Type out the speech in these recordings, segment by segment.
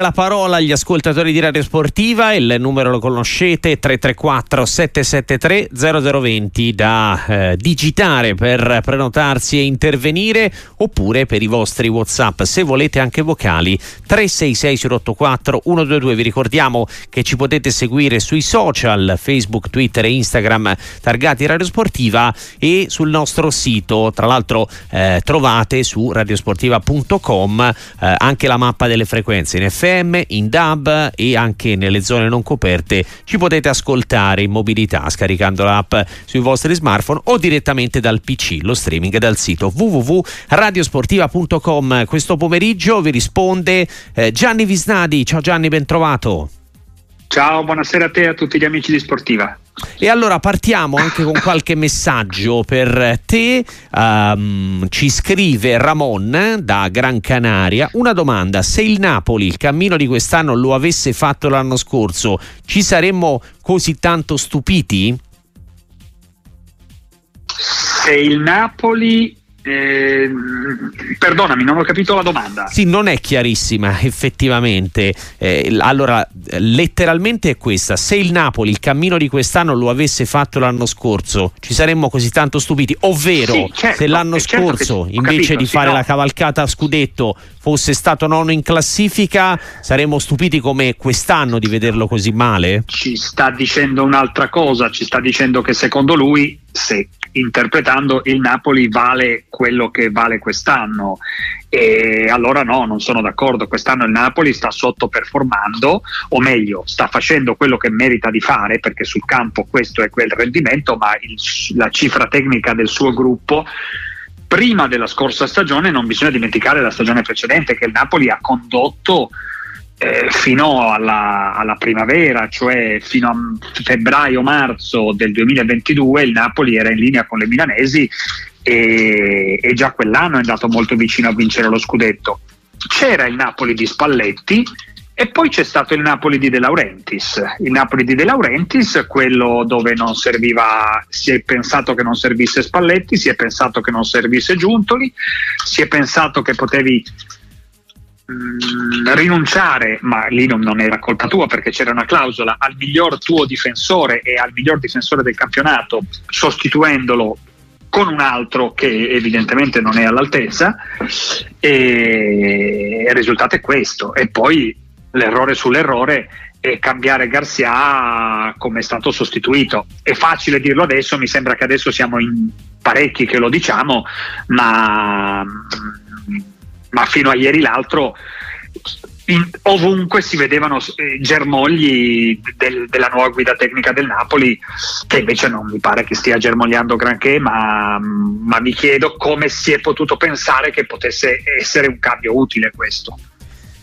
La parola agli ascoltatori di Radio Sportiva, il numero lo conoscete 334 773 0020 da eh, digitare per prenotarsi e intervenire oppure per i vostri Whatsapp se volete anche vocali 366 084 122 vi ricordiamo che ci potete seguire sui social Facebook, Twitter e Instagram targati Radio Sportiva e sul nostro sito. Tra l'altro eh, trovate su radiosportiva.com eh, anche la mappa delle frequenze. In effetti FM, in DAB e anche nelle zone non coperte ci potete ascoltare in mobilità scaricando l'app sui vostri smartphone o direttamente dal PC, lo streaming dal sito www.radiosportiva.com. Questo pomeriggio vi risponde eh, Gianni Visnadi. Ciao Gianni, ben trovato. Ciao, buonasera a te e a tutti gli amici di Sportiva. E allora partiamo anche con qualche messaggio per te. Um, ci scrive Ramon da Gran Canaria una domanda: se il Napoli il cammino di quest'anno lo avesse fatto l'anno scorso, ci saremmo così tanto stupiti? Se il Napoli eh, perdonami, non ho capito la domanda. Sì, non è chiarissima effettivamente. Eh, allora, letteralmente è questa: se il Napoli il cammino di quest'anno lo avesse fatto l'anno scorso, ci saremmo così tanto stupiti. Ovvero, sì, certo, se l'anno certo scorso che, invece capito, di fare sì, no. la cavalcata a scudetto fosse stato nono in classifica, saremmo stupiti come quest'anno di vederlo così male? Ci sta dicendo un'altra cosa, ci sta dicendo che secondo lui, se interpretando il Napoli vale quello che vale quest'anno e allora no, non sono d'accordo. Quest'anno il Napoli sta sottoperformando, o meglio, sta facendo quello che merita di fare, perché sul campo questo è quel rendimento, ma il, la cifra tecnica del suo gruppo prima della scorsa stagione non bisogna dimenticare la stagione precedente che il Napoli ha condotto eh, fino alla, alla, primavera, cioè fino a febbraio-marzo del 2022 il Napoli era in linea con le milanesi e, e già quell'anno è andato molto vicino a vincere lo scudetto. C'era il Napoli di Spalletti e poi c'è stato il Napoli di De Laurentiis, il Napoli di De Laurentiis, quello dove non serviva, si è pensato che non servisse Spalletti, si è pensato che non servisse Giuntoli, si è pensato che potevi mh, rinunciare, ma lì non, non, era colpa tua perché c'era una clausola, al miglior tuo difensore e al miglior difensore del campionato, sostituendolo con un altro che evidentemente non è all'altezza. E il risultato è questo. E poi l'errore sull'errore è cambiare Garcia come è stato sostituito. È facile dirlo adesso mi sembra che adesso siamo in parecchi che lo diciamo ma ma fino a ieri l'altro in, ovunque si vedevano eh, germogli del, della nuova guida tecnica del Napoli, che invece non mi pare che stia germogliando granché, ma, ma mi chiedo come si è potuto pensare che potesse essere un cambio utile questo.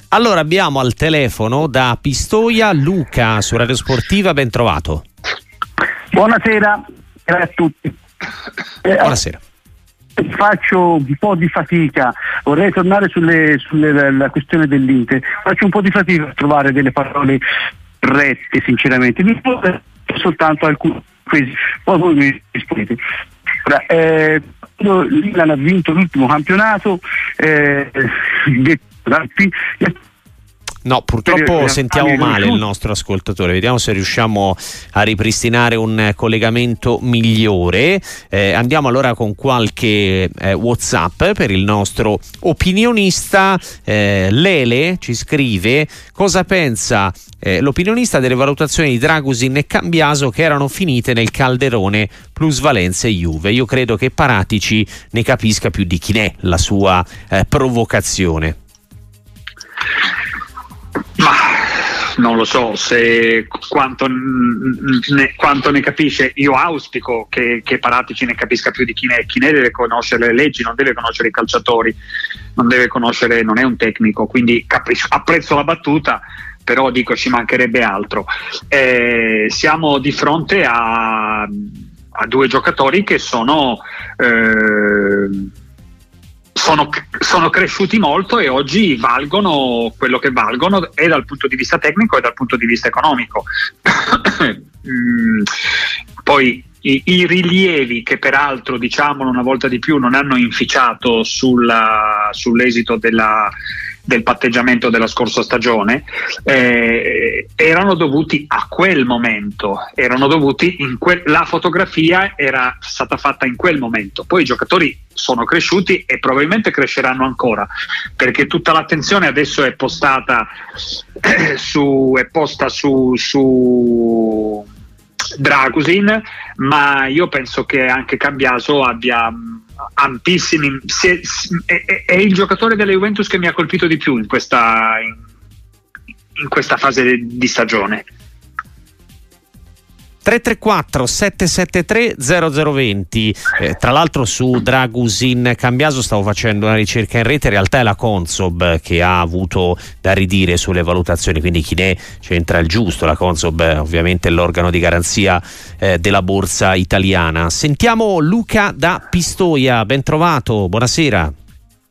Allora abbiamo al telefono da Pistoia Luca su Radio Sportiva, ben trovato. Buonasera, grazie a tutti. Buonasera faccio un po' di fatica, vorrei tornare sulla questione dell'Inter, faccio un po' di fatica a trovare delle parole rette sinceramente, mi soltanto alcuni poi voi mi rispondete. Ora, eh, Milan ha vinto l'ultimo campionato, eh, No, purtroppo sentiamo male il nostro ascoltatore. Vediamo se riusciamo a ripristinare un collegamento migliore. Eh, andiamo allora con qualche eh, WhatsApp per il nostro opinionista. Eh, Lele ci scrive cosa pensa eh, l'opinionista delle valutazioni di Dragusin e Cambiaso che erano finite nel calderone plus Valenza e Juve. Io credo che Paratici ne capisca più di chi è la sua eh, provocazione. Non lo so se quanto ne, quanto ne capisce. Io auspico che, che, Paratici ne capisca più di Chinè. Chinè deve conoscere le leggi, non deve conoscere i calciatori, non deve conoscere, non è un tecnico. Quindi capisco, apprezzo la battuta, però dico ci mancherebbe altro. Eh, siamo di fronte a, a, due giocatori che sono. Eh, sono, sono, cresciuti molto e oggi valgono quello che valgono e dal punto di vista tecnico e dal punto di vista economico. mm, poi i, i, rilievi che peraltro, diciamolo una volta di più, non hanno inficiato sulla, sull'esito della, del patteggiamento della scorsa stagione, eh, erano dovuti a quel momento, erano dovuti in que- la fotografia era stata fatta in quel momento. Poi i giocatori sono cresciuti e probabilmente cresceranno ancora perché tutta l'attenzione adesso è postata eh, su, è posta su, su Dragusin, ma io penso che anche Cambiaso abbia ampissimi. è, è, è, il giocatore della Juventus che mi ha colpito di più in questa, in, in questa fase di stagione. 334 773 0020 eh, tra l'altro su Dragusin Cambiaso stavo facendo una ricerca in rete in realtà è la Consob che ha avuto da ridire sulle valutazioni quindi chi ne c'entra il giusto. La Consob è ovviamente l'organo di garanzia eh, della borsa italiana. Sentiamo Luca da Pistoia ben trovato buonasera.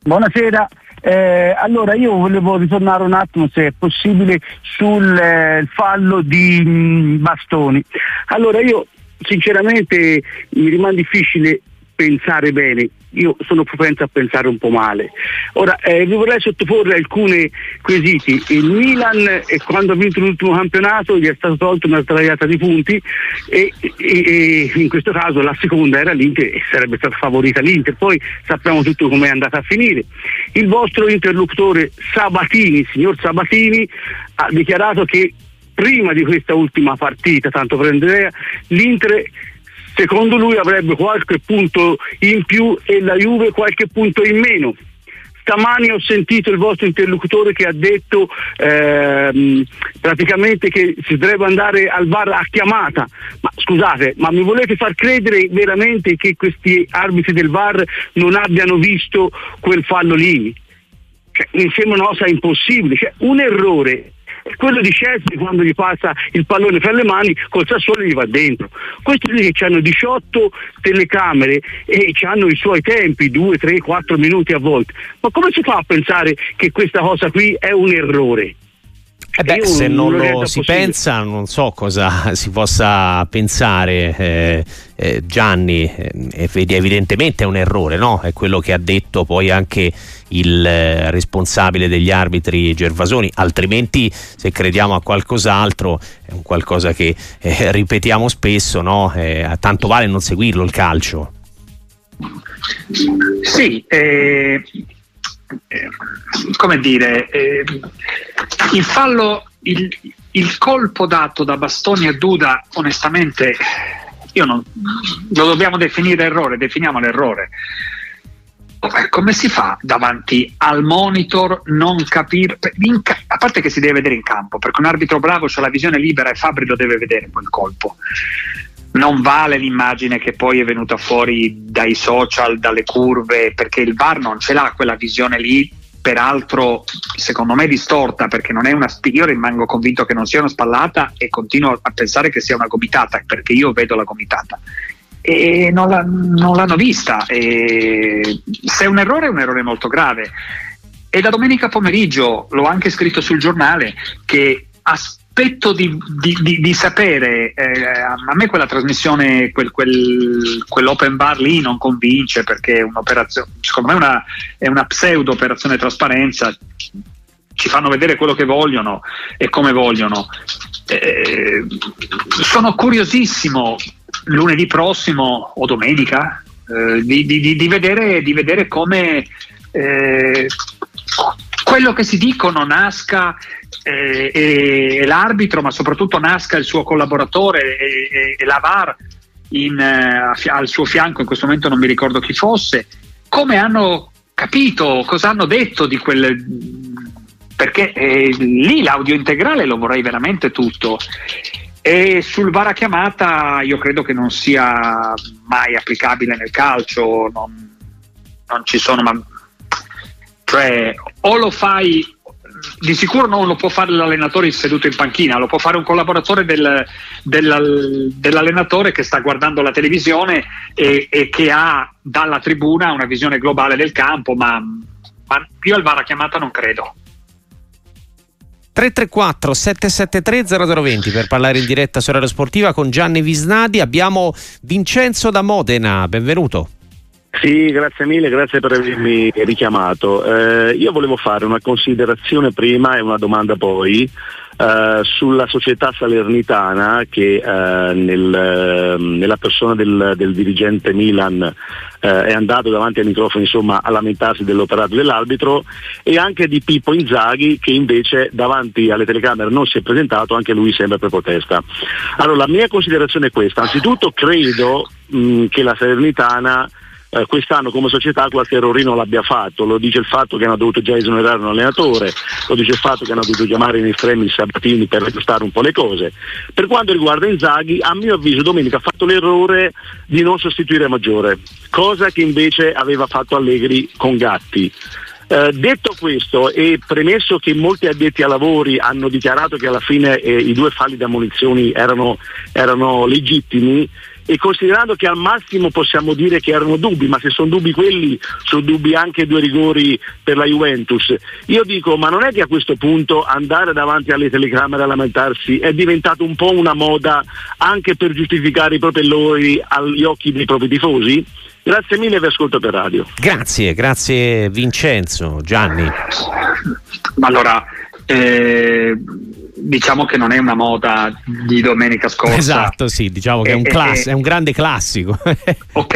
Buonasera eh, allora io volevo ritornare un attimo se è possibile sul eh, fallo di mh, mm, Bastoni. Allora io sinceramente mi rimane difficile pensare bene io sono propenso a pensare un po' male. Ora, eh, vi vorrei sottoporre alcuni quesiti. Il Milan, eh, quando ha vinto l'ultimo campionato, gli è stata tolta una tragliata di punti e, e, e, in questo caso la seconda era l'Inter e sarebbe stata favorita l'Inter. Poi sappiamo tutto come è andata a finire. Il vostro interlocutore Sabatini, signor Sabatini, ha dichiarato che prima di questa ultima partita, tanto per Andrea, l'Inter secondo lui avrebbe qualche punto in più e la Juve qualche punto in meno. Stamani ho sentito il vostro interlocutore che ha detto ehm, praticamente che si dovrebbe andare al bar a chiamata. Ma scusate, ma mi volete far credere veramente che questi arbitri del bar non abbiano visto quel fallo lì? Cioè, mi sembra una cosa impossibile. Cioè, un errore quello di Chelsea quando gli passa il pallone fra le mani col Sassuolo gli va dentro questi lì che hanno 18 telecamere e hanno i suoi tempi 2, 3, 4 minuti a volte ma come si fa a pensare che questa cosa qui è un errore? Eh beh, se non lo si possibile. pensa, non so cosa si possa pensare. Eh, eh, Gianni, eh, evidentemente è un errore, no? È quello che ha detto poi anche il eh, responsabile degli arbitri Gervasoni, altrimenti se crediamo a qualcos'altro è un qualcosa che eh, ripetiamo spesso, no? Eh, tanto vale non seguirlo il calcio. Sì, eh, eh, come dire, eh, il fallo, il, il, colpo dato da Bastoni a Duda, onestamente, io non, lo dobbiamo definire errore, definiamo l'errore. Come si fa davanti al monitor non capire? a parte che si deve vedere in campo, perché un arbitro bravo ha la visione libera e Fabri lo deve vedere quel colpo non vale l'immagine che poi è venuta fuori dai social, dalle curve, perché il VAR non ce l'ha quella visione lì, peraltro secondo me distorta, perché non è una io rimango convinto che non sia una spallata e continuo a pensare che sia una gomitata, perché io vedo la gomitata. E non, la, non l'hanno vista. E se è un errore è un errore molto grave. E da domenica pomeriggio, l'ho anche scritto sul giornale, che aspetta aspetto di, di, di, di sapere, eh, a me quella trasmissione, quel, quel, quell'open bar lì non convince perché è un'operazione, secondo me una, è una pseudo operazione trasparenza, ci fanno vedere quello che vogliono e come vogliono. Eh, sono curiosissimo lunedì prossimo o domenica eh, di, di, vedere, di vedere come eh, quello che si dicono nasca eh, e, l'arbitro, ma soprattutto nasca il suo collaboratore e, e la VAR in, eh, al suo fianco, in questo momento non mi ricordo chi fosse, come hanno capito, cosa hanno detto di quel... perché eh, lì l'audio integrale lo vorrei veramente tutto. E sul VAR a chiamata io credo che non sia mai applicabile nel calcio, non, non ci sono, ma cioè o lo fai di sicuro non lo può fare l'allenatore seduto in panchina, lo può fare un collaboratore del, del, dell'allenatore che sta guardando la televisione e, e, che ha dalla tribuna una visione globale del campo, ma, ma io al VAR a chiamata non credo. 334 773 0020 per parlare in diretta su Radio Sportiva con Gianni Visnadi. Abbiamo Vincenzo da Modena, benvenuto. Sì, grazie mille, grazie per avermi richiamato. Eh, io volevo fare una considerazione prima e una domanda poi. Uh, sulla società salernitana che uh, nel, uh, nella persona del, del dirigente Milan è andato davanti ai microfoni insomma, a lamentarsi dell'operato dell'arbitro e anche di Pippo Inzaghi che invece davanti alle telecamere non si è presentato, anche lui sembra per protesta. Allora la mia considerazione è questa, anzitutto credo mh, che la Salernitana eh, quest'anno come società qualche errorino l'abbia fatto, lo dice il fatto che hanno dovuto già esonerare un allenatore, lo dice il fatto che hanno dovuto chiamare in estremi Sabatini per aggiustare un po' le cose. Per quanto riguarda Inzaghi, a mio avviso domenica ha fatto l'errore di non sostituire Maggiore, cosa che invece aveva fatto Allegri con Gatti. Eh, detto questo e premesso che molti addetti ai lavori hanno dichiarato che alla fine eh, i due falli di ammonizioni erano, erano legittimi, e considerando che al massimo possiamo dire che erano dubbi, ma se sono dubbi quelli, sono dubbi anche due rigori per la Juventus. Io dico, ma non è che a questo punto andare davanti alle telecamere a lamentarsi è diventato un po' una moda anche per giustificare i propri errori agli occhi dei propri tifosi? Grazie mille vi ascolto per radio. Grazie, grazie Vincenzo. Gianni. Allora, eh, diciamo che non è una moda di domenica scorsa. Esatto, sì, diciamo che è, un, class- è un grande classico. ok,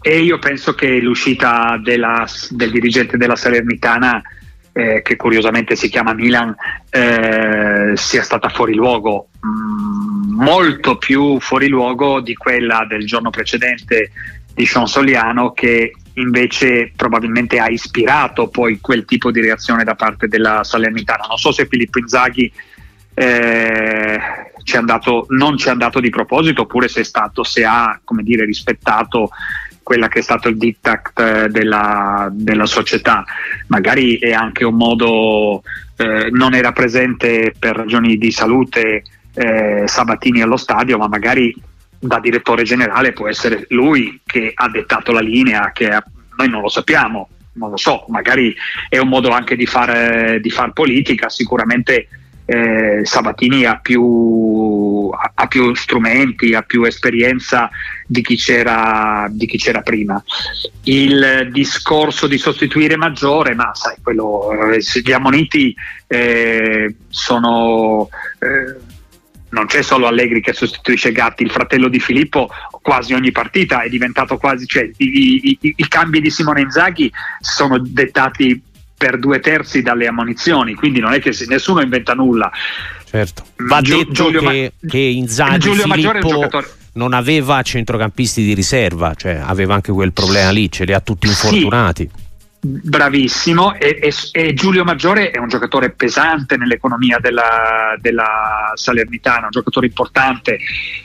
e io penso che l'uscita della, del dirigente della Salernitana, eh, che curiosamente si chiama Milan, eh, sia stata fuori luogo, mm, molto più fuori luogo di quella del giorno precedente di Sean Soliano che invece probabilmente ha ispirato poi quel tipo di reazione da parte della Salernitana. Non so se Filippo Inzaghi eh, andato, non ci è andato di proposito oppure se, stato, se ha dire, rispettato quella che è stato il diktat eh, della, della società. Magari è anche un modo, eh, non era presente per ragioni di salute eh, Sabatini allo stadio, ma magari da direttore generale può essere lui che ha dettato la linea, che ha, noi non lo sappiamo, non lo so, magari è un modo anche di fare, di far politica, sicuramente eh, Sabatini ha più, ha più, strumenti, ha più esperienza di chi, di chi, c'era, prima. Il discorso di sostituire Maggiore, ma sai, quello, eh, gli ammoniti eh, sono... Eh, non c'è solo Allegri che sostituisce Gatti, il fratello di Filippo quasi ogni partita è diventato quasi, cioè i, i, i cambi di Simone Inzaghi sono dettati per due terzi dalle ammonizioni, quindi non è che nessuno inventa nulla. Certo. Va Giu- detto Giulio che, Ma- che Inzaghi Giulio Filippo non aveva centrocampisti di riserva, cioè aveva anche quel problema lì, ce li ha tutti infortunati. Sì. Bravissimo e, e, e, Giulio Maggiore è un giocatore pesante nell'economia della, della Salernitana, un giocatore importante.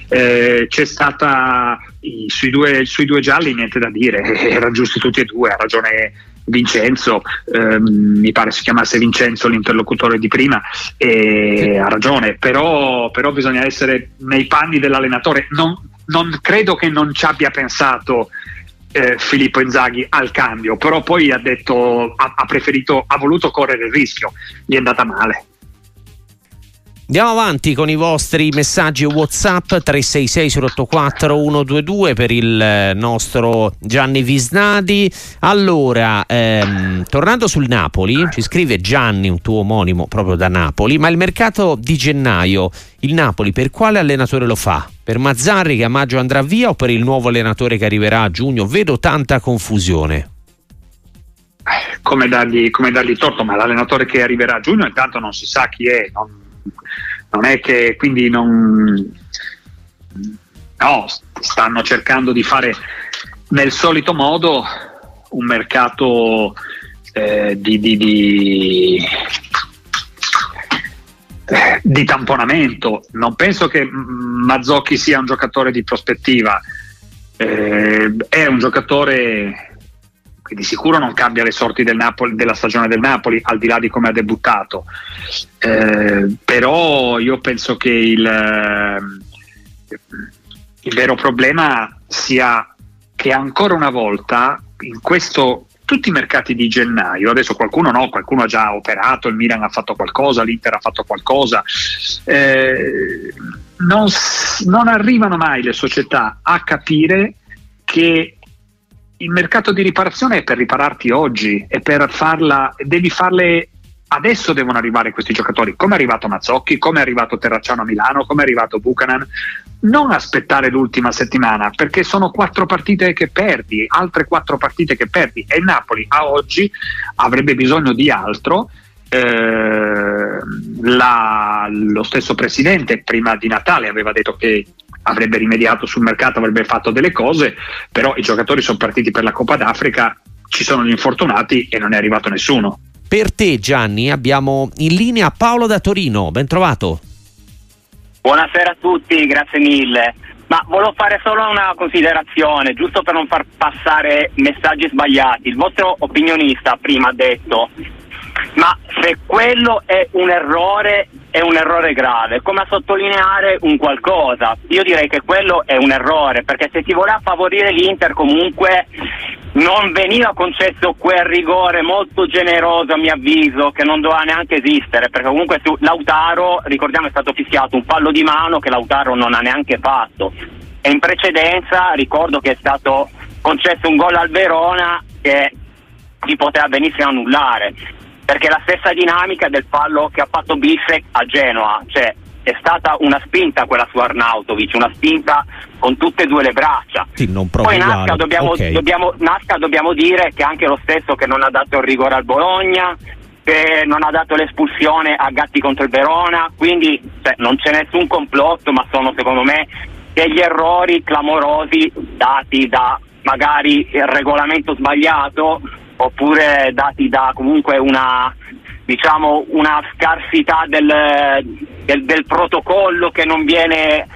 Eh, c'è stata sui due, sui due gialli niente da dire, erano giusti tutti e due, ha ragione Vincenzo, ehm, mi pare si chiamasse Vincenzo l'interlocutore di prima, e sì. ha ragione, però, però, bisogna essere nei panni dell'allenatore. Non, non credo che non ci abbia pensato eh, Filippo Inzaghi al cambio, però poi ha detto, ha, ha preferito, ha voluto correre il rischio, gli è andata male. Andiamo avanti con i vostri messaggi WhatsApp 366 084 122 per il eh, nostro Gianni Visnadi. Allora, ehm, tornando sul Napoli, ci scrive Gianni, un tuo omonimo proprio da Napoli, ma il mercato di gennaio, il Napoli per quale allenatore lo fa? Per Mazzarri che a maggio andrà via o per il nuovo allenatore che arriverà a giugno? Vedo tanta confusione. Come dargli, come dargli torto, ma l'allenatore che arriverà a giugno intanto non si sa chi è, non non è che quindi non... No, stanno cercando di fare nel solito modo un mercato eh, di, di, di, di, tamponamento. Non penso che Mazzocchi sia un giocatore di prospettiva, eh, è un giocatore che di sicuro non cambia le sorti del Napoli, della stagione del Napoli, al di là di come ha debuttato. Eh, però io penso che il, eh, il, vero problema sia che ancora una volta in questo tutti i mercati di gennaio, adesso qualcuno no, qualcuno ha già operato, il Milan ha fatto qualcosa, l'Inter ha fatto qualcosa, eh, non, non arrivano mai le società a capire che il mercato di riparazione è per ripararti oggi, è per farla, devi farle adesso devono arrivare questi giocatori, come è arrivato Mazzocchi, come è arrivato Terracciano a Milano, come è arrivato Buchanan, non aspettare l'ultima settimana perché sono quattro partite che perdi, altre quattro partite che perdi. E il Napoli a oggi avrebbe bisogno di altro. Eh, la, lo stesso presidente prima di Natale aveva detto che avrebbe rimediato sul mercato, avrebbe fatto delle cose, però i giocatori sono partiti per la Coppa d'Africa, ci sono gli infortunati e non è arrivato nessuno. Per te Gianni abbiamo in linea Paolo da Torino, ben trovato. Buonasera a tutti, grazie mille. Ma volevo fare solo una considerazione, giusto per non far passare messaggi sbagliati. Il vostro opinionista prima ha detto, ma se quello è un errore, è un errore grave, come a sottolineare un qualcosa. Io direi che quello è un errore, perché se si voleva favorire l'Inter comunque non veniva concesso quel rigore molto generoso a mio avviso che non doveva neanche esistere perché comunque su Lautaro ricordiamo è stato fischiato un fallo di mano che Lautaro non ha neanche fatto e in precedenza ricordo che è stato concesso un gol al Verona che si poteva benissimo annullare perché la stessa dinamica del fallo che ha fatto Bissek a Genoa cioè è stata una spinta quella su Arnautovic, una spinta con tutte e due le braccia. Sì, Poi Nasca dobbiamo, okay. dobbiamo, Nasca dobbiamo dire che anche lo stesso che non ha dato il rigore al Bologna, che non ha dato l'espulsione a Gatti contro il Verona, quindi cioè, non c'è nessun complotto, ma sono secondo me degli errori clamorosi dati da magari il regolamento sbagliato oppure dati da comunque una diciamo una scarsità del, del, del protocollo che non viene,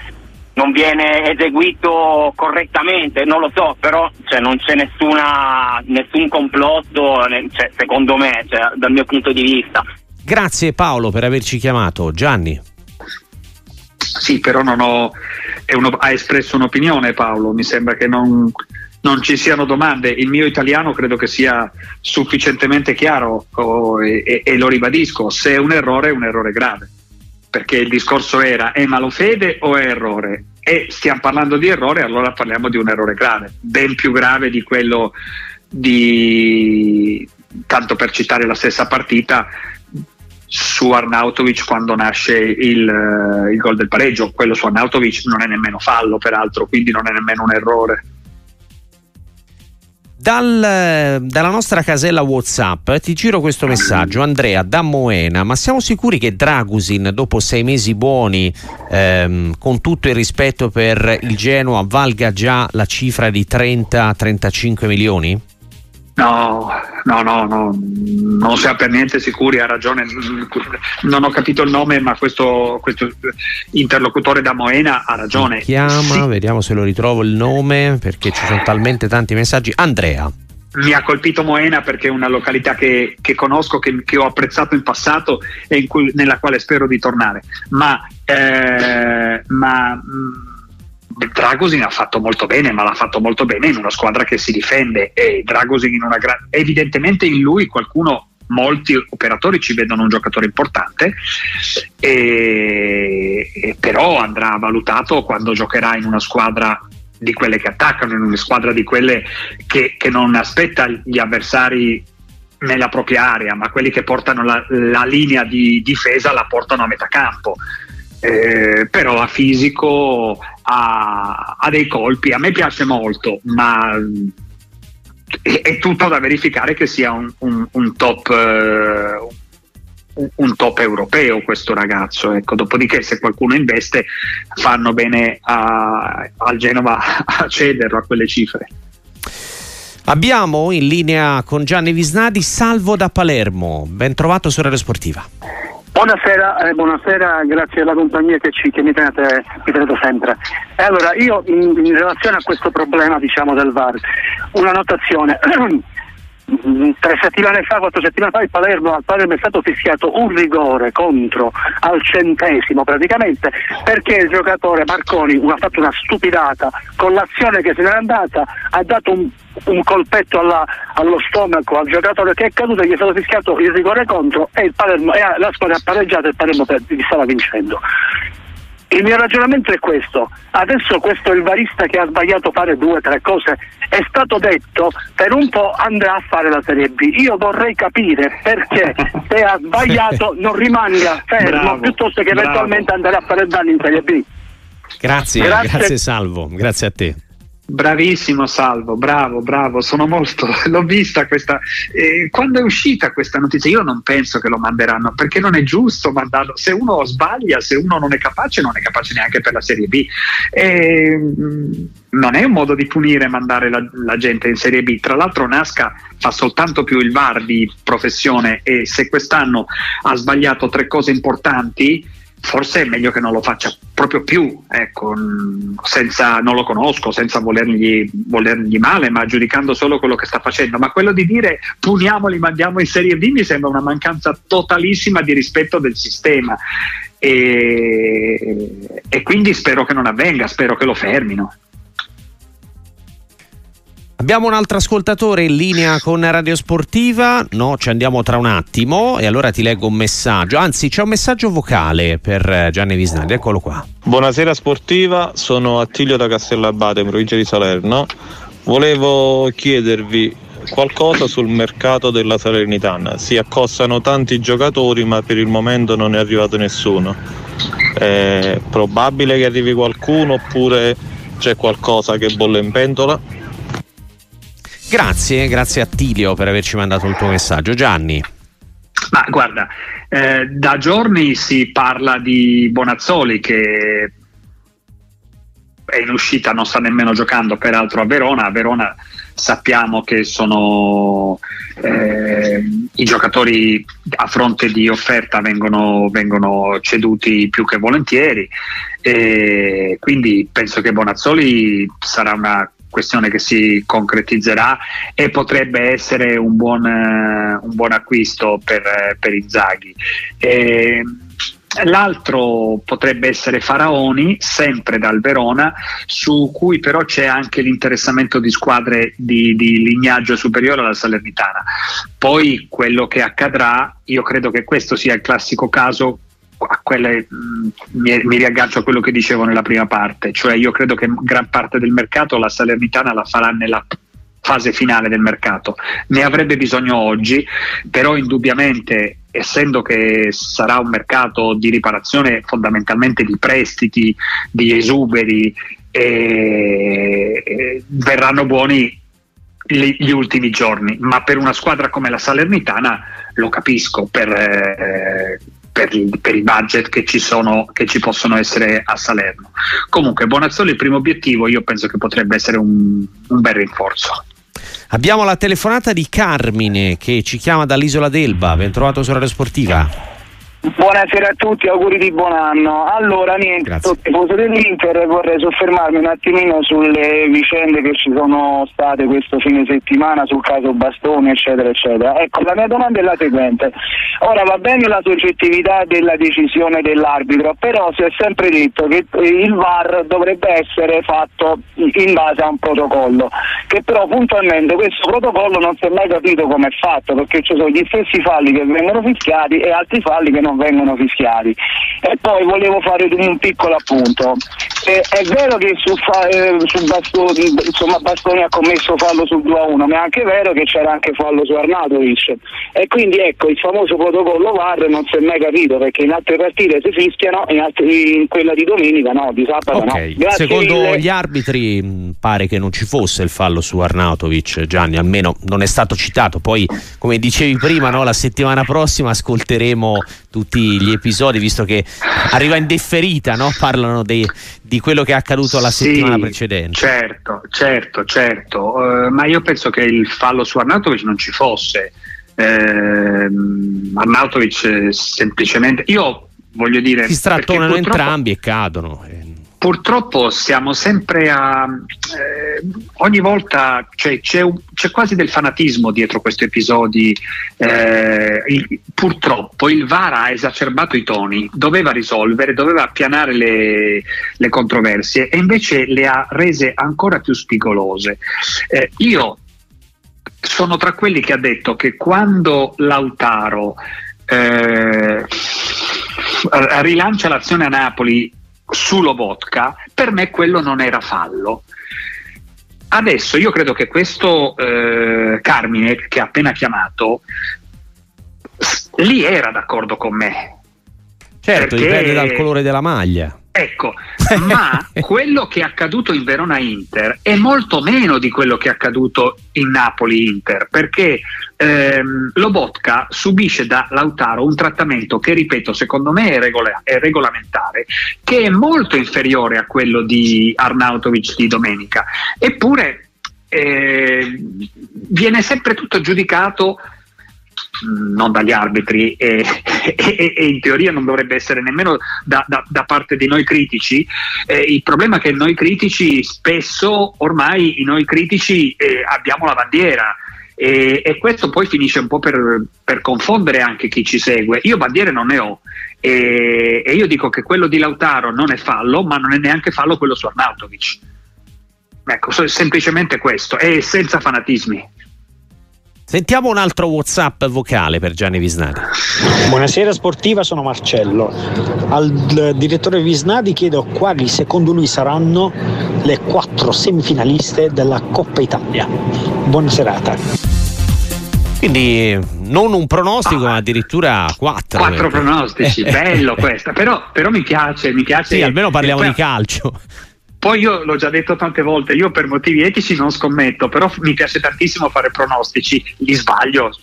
non viene, eseguito correttamente, non lo so, però cioè, non c'è nessuna, nessun complotto, cioè, secondo me, cioè, dal mio punto di vista. Grazie Paolo per averci chiamato. Gianni. Sì, però non ho, uno, ha espresso un'opinione Paolo, mi sembra che non, non ci siano domande. Il mio italiano credo che sia sufficientemente chiaro oh, e, e, lo ribadisco, se è un errore è un errore grave, perché il discorso era è malofede o è errore? E stiamo parlando di errore, allora parliamo di un errore grave, ben più grave di quello di, tanto per citare la stessa partita, su Arnautovic quando nasce il, il gol del pareggio, quello su Arnautovic non è nemmeno fallo peraltro, quindi non è nemmeno un errore. Dal, dalla nostra casella WhatsApp ti giro questo messaggio, Andrea da Moena. Ma siamo sicuri che Dragusin, dopo sei mesi buoni, ehm, con tutto il rispetto per il Genoa, valga già la cifra di 30-35 milioni? No, no, no, no, non siamo per niente sicuri, ha ragione. Non ho capito il nome, ma questo, questo interlocutore da Moena ha ragione. Mi chiama, sì. vediamo se lo ritrovo il nome, perché ci sono talmente tanti messaggi. Andrea. Mi ha colpito Moena perché è una località che, che conosco, che, che, ho apprezzato in passato e in cui, nella quale spero di tornare. Ma, eh, ma mh, Dragosin ha fatto molto bene, ma l'ha fatto molto bene in una squadra che si difende. E Dragosin in una gra- evidentemente in lui qualcuno molti operatori ci vedono un giocatore importante e, e però andrà valutato quando giocherà in una squadra di quelle che attaccano, in una squadra di quelle che, che non aspetta gli avversari nella propria area, ma quelli che portano la, la linea di difesa la portano a metà campo. Eh, però a fisico ha, ha, dei colpi, a me piace molto, ma è, è tutto da verificare che sia un, un, un top. Eh, un top europeo questo ragazzo ecco. dopodiché se qualcuno investe fanno bene a, al Genova a cederlo a quelle cifre Abbiamo in linea con Gianni Visnadi Salvo da Palermo ben trovato su Radio Sportiva Buonasera, eh, buonasera, grazie alla compagnia che, ci, che mi, tenete, mi, tenete, sempre. E allora, io in, in, relazione a questo problema diciamo, del VAR, una notazione. Mm, tre settimane fa, quattro settimane fa, il Palermo, al Palermo è stato fischiato un rigore contro al centesimo praticamente perché il giocatore Marconi ha fatto una stupidata con l'azione che se n'era andata, ha dato un, un colpetto alla, allo stomaco al giocatore che è caduto, gli è stato fischiato il rigore contro e, Palermo, e la squadra ha pareggiato e il Palermo stava vincendo. Il mio ragionamento è questo, adesso questo il barista che ha sbagliato a fare due o tre cose, è stato detto per un po' andrà a fare la Serie B, io vorrei capire perché se ha sbagliato non rimanga fermo bravo, piuttosto che eventualmente bravo. andare a fare danni in Serie B. Grazie, grazie, grazie Salvo, grazie a te. Bravissimo Salvo, bravo, bravo, sono molto, l'ho vista questa, eh, quando è uscita questa notizia? Io non penso che lo manderanno perché non è giusto mandarlo, se uno sbaglia, se uno non è capace non è capace neanche per la Serie B, eh, non è un modo di punire mandare la, la, gente in Serie B, tra l'altro Nasca fa soltanto più il VAR di professione e se quest'anno ha sbagliato tre cose importanti forse è meglio che non lo faccia proprio più, ecco, senza, non lo conosco, senza volergli, volergli, male, ma giudicando solo quello che sta facendo. Ma quello di dire puniamoli, mandiamo in Serie B mi sembra una mancanza totalissima di rispetto del sistema. E, e quindi spero che non avvenga, spero che lo fermino. Abbiamo un altro ascoltatore in linea con Radio Sportiva, no, ci andiamo tra un attimo e allora ti leggo un messaggio, anzi c'è un messaggio vocale per eh, Gianni Visnaldi, eccolo qua. Buonasera Sportiva, sono Attilio da Castellabate, in provincia di Salerno. Volevo chiedervi qualcosa sul mercato della Salernitana. Si accostano tanti giocatori ma per il momento non è arrivato nessuno. È probabile che arrivi qualcuno oppure c'è qualcosa che bolle in pentola? Grazie, grazie a Tilio per averci mandato il tuo messaggio. Gianni. Ma guarda, eh, da giorni si parla di Bonazzoli che è in uscita, non sta nemmeno giocando peraltro a Verona. A Verona sappiamo che sono eh, i giocatori a fronte di offerta vengono, vengono ceduti più che volentieri. E quindi penso che Bonazzoli sarà una questione che si concretizzerà e potrebbe essere un buon, uh, un buon acquisto per, per Inzaghi. E, L'altro potrebbe essere Faraoni, sempre dal Verona, su cui però c'è anche l'interessamento di squadre di, di, lignaggio superiore alla Salernitana. Poi quello che accadrà, io credo che questo sia il classico caso a quelle, mm, mi, mi, riaggancio a quello che dicevo nella prima parte, cioè io credo che gran parte del mercato la Salernitana la farà nella fase finale del mercato. Ne avrebbe bisogno oggi, però indubbiamente essendo che sarà un mercato di riparazione fondamentalmente di prestiti, di esuberi, eh, verranno buoni gli, gli, ultimi giorni, ma per una squadra come la Salernitana lo capisco, per, eh, per, per, i budget che ci, sono, che ci possono essere a Salerno. Comunque Bonazzoli il primo obiettivo io penso che potrebbe essere un, un bel rinforzo. Abbiamo la telefonata di Carmine che ci chiama dall'isola d'Elba, ben trovato su Radio Sportiva. Buonasera a tutti, auguri di buon anno. Allora, niente, sono tifoso dell'Inter vorrei soffermarmi un attimino sulle vicende che ci sono state questo fine settimana sul caso Bastoni, eccetera, eccetera. Ecco, la mia domanda è la seguente. Ora va bene la soggettività della decisione dell'arbitro, però si è sempre detto che il VAR dovrebbe essere fatto in base a un protocollo, che però puntualmente questo protocollo non si è mai capito come è fatto, perché ci sono gli stessi falli che vengono fischiati e altri falli che non vengono fischiati. E poi volevo fare un piccolo appunto. Eh, è vero che su, eh, su Bastoni, insomma, Bastoni, ha commesso fallo sul 2-1, ma è anche vero che c'era anche fallo su Arnautovic. E quindi ecco, il famoso protocollo VAR non si è mai capito perché in altre partite si fischiano, in, altri, in quella di domenica no, di sabato okay. no. Secondo mille. gli arbitri mh, pare che non ci fosse il fallo su Arnautovic, Gianni, almeno non è stato citato. Poi, come dicevi prima, no, la settimana prossima ascolteremo tutti gli episodi, visto che arriva in differita, no? parlano dei, di quello che è accaduto la sì, settimana precedente. Certo, certo, certo, uh, ma io penso che il fallo su Arnautovic non ci fosse. Eh, Arnautovic semplicemente, io voglio dire... Si strattonano entrambi e cadono. Eh purtroppo siamo sempre a eh, ogni volta cioè, c'è, c'è, quasi del fanatismo dietro questi episodi eh, il, purtroppo il VAR ha esacerbato i toni doveva risolvere, doveva appianare le, le controversie e invece le ha rese ancora più spigolose. Eh, io sono tra quelli che ha detto che quando Lautaro eh, rilancia l'azione a Napoli su Lobotka, per me quello non era fallo. Adesso io credo che questo eh, Carmine che ha appena chiamato lì era d'accordo con me. Certo, perché... dipende dal colore della maglia. Ecco, ma quello che è accaduto in Verona Inter è molto meno di quello che è accaduto in Napoli Inter, perché ehm, Lobotka subisce da Lautaro un trattamento che, ripeto, secondo me è, regola- è regolamentare, che è molto inferiore a quello di Arnautovic di domenica. Eppure eh, viene sempre tutto giudicato non dagli arbitri e, e, e, in teoria non dovrebbe essere nemmeno da, da, da parte di noi critici. Eh, il problema è che noi critici spesso, ormai noi critici eh, abbiamo la bandiera. E, e, questo poi finisce un po' per, per, confondere anche chi ci segue. Io bandiere non ne ho e, e, io dico che quello di Lautaro non è fallo, ma non è neanche fallo quello su Arnautovic. Ecco, semplicemente questo, e senza fanatismi. Sentiamo un altro WhatsApp vocale per Gianni Visnadi. Buonasera sportiva, sono Marcello. Al direttore Visnadi chiedo quali secondo lui saranno le quattro semifinaliste della Coppa Italia. Buona serata. Quindi non un pronostico, ah, ma addirittura quattro. Quattro pronostici, bello questa, però, però, mi piace, mi piace. Sì, almeno parliamo poi, di calcio. Poi io l'ho già detto tante volte, io per motivi etici non scommetto, però mi piace tantissimo fare pronostici, li sbaglio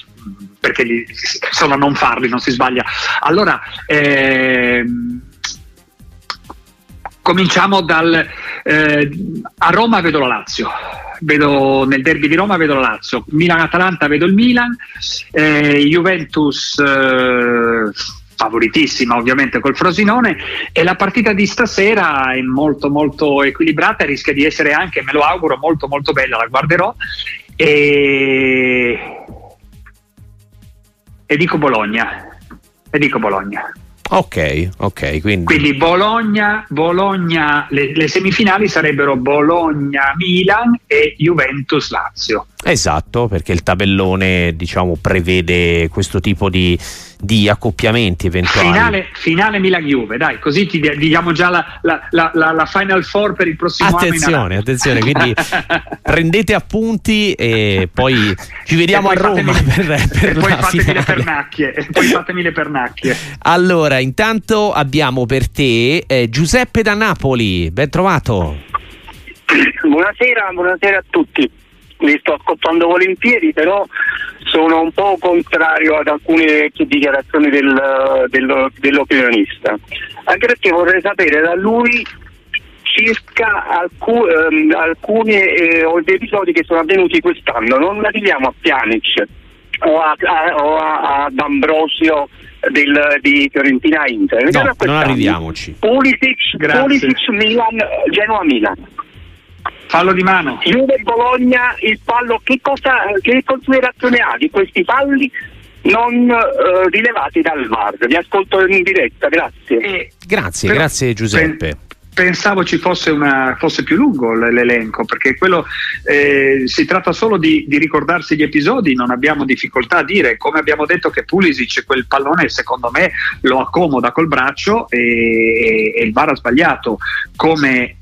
perché li, solo a non farli non si sbaglia. Allora, ehm, cominciamo dal... Eh, a Roma vedo la Lazio, vedo nel derby di Roma vedo la Lazio, Milan-Atalanta vedo il Milan, eh, Juventus... Eh, favoritissima ovviamente col Frosinone e la partita di stasera è molto molto equilibrata rischia di essere anche, me lo auguro, molto molto bella, la guarderò e, e dico Bologna e dico Bologna Ok, ok. Quindi, quindi Bologna, Bologna le, le, semifinali sarebbero Bologna-Milan e Juventus-Lazio. Esatto, perché il tabellone diciamo, prevede questo tipo di, di accoppiamenti eventuali. Finale, finale Milan-Juve, dai, così ti diamo già la, la, la, la, Final Four per il prossimo attenzione, anno. Attenzione, quindi prendete appunti e poi ci vediamo a Roma fatemi, per, per e poi fatemi le pernacchie. E poi fatemi le pernacchie. Allora, intanto abbiamo per te eh, Giuseppe da Napoli, ben trovato. Buonasera, buonasera a tutti li sto ascoltando volentieri, però sono un po' contrario ad alcune dichiarazioni del, del, dell'opinionista, anche perché vorrei sapere da lui circa alcu- ehm, alcuni eh, episodi che sono avvenuti quest'anno, non arriviamo a Pjanic o, a, a, o a, ad Ambrosio del, di Fiorentina Inter. No, non arriviamoci. Pulisic, Pulisic Milan, Genoa Milan. Fallo di mano. Juve Bologna, il fallo, che, cosa, che considerazione ha di questi falli non eh, rilevati dal VAR? Vi ascolto in diretta, grazie. Eh, grazie, Però, grazie Giuseppe. pensavo ci fosse, una, fosse, più lungo l'elenco perché quello eh, si tratta solo di, di, ricordarsi gli episodi non abbiamo difficoltà a dire come abbiamo detto che Pulisic quel pallone secondo me lo accomoda col braccio e, e il VAR ha sbagliato come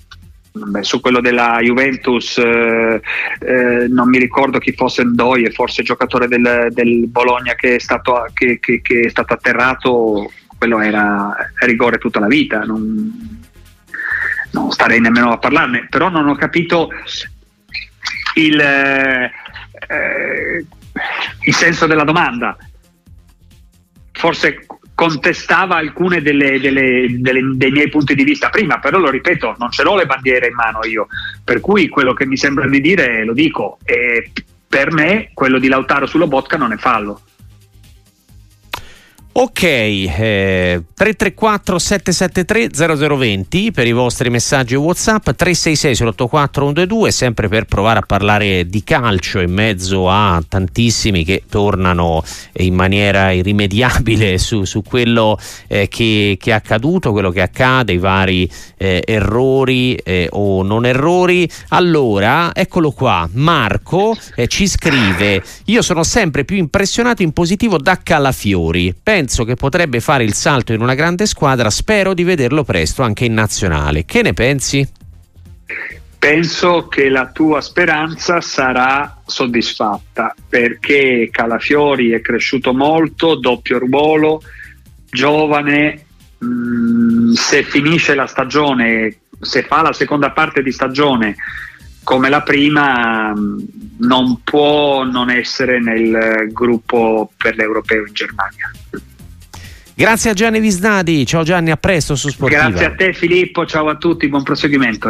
Beh, su quello della Juventus eh, eh, non mi ricordo chi fosse Ndoye, forse giocatore del, del Bologna che è, stato, che, che, che è, stato, atterrato, quello era rigore tutta la vita, non, non starei nemmeno a parlarne, però non ho capito il, eh, il senso della domanda. Forse contestava alcune delle, delle, delle, dei miei punti di vista prima, però lo ripeto, non ce l'ho le bandiere in mano io, per cui quello che mi sembra di dire lo dico e per me quello di Lautaro sulla Bocca non è fallo. Ok, eh, 334 773 0020 per i vostri messaggi WhatsApp, 366 sull'84 122, sempre per provare a parlare di calcio in mezzo a tantissimi che tornano in maniera irrimediabile su, su quello eh, che, che, è accaduto, quello che accade, i vari eh, errori eh, o non errori. Allora, eccolo qua, Marco eh, ci scrive, io sono sempre più impressionato in positivo da Calafiori. Penso penso che potrebbe fare il salto in una grande squadra, spero di vederlo presto anche in nazionale. Che ne pensi? Penso che la tua speranza sarà soddisfatta perché Calafiori è cresciuto molto, doppio ruolo, giovane, mh, mm, se finisce la stagione, se fa la seconda parte di stagione come la prima, mm, non può non essere nel gruppo per l'europeo in Germania. Grazie a Gianni Visnadi, ciao Gianni, a presto su Sportiva. Grazie a te Filippo, ciao a tutti, buon proseguimento.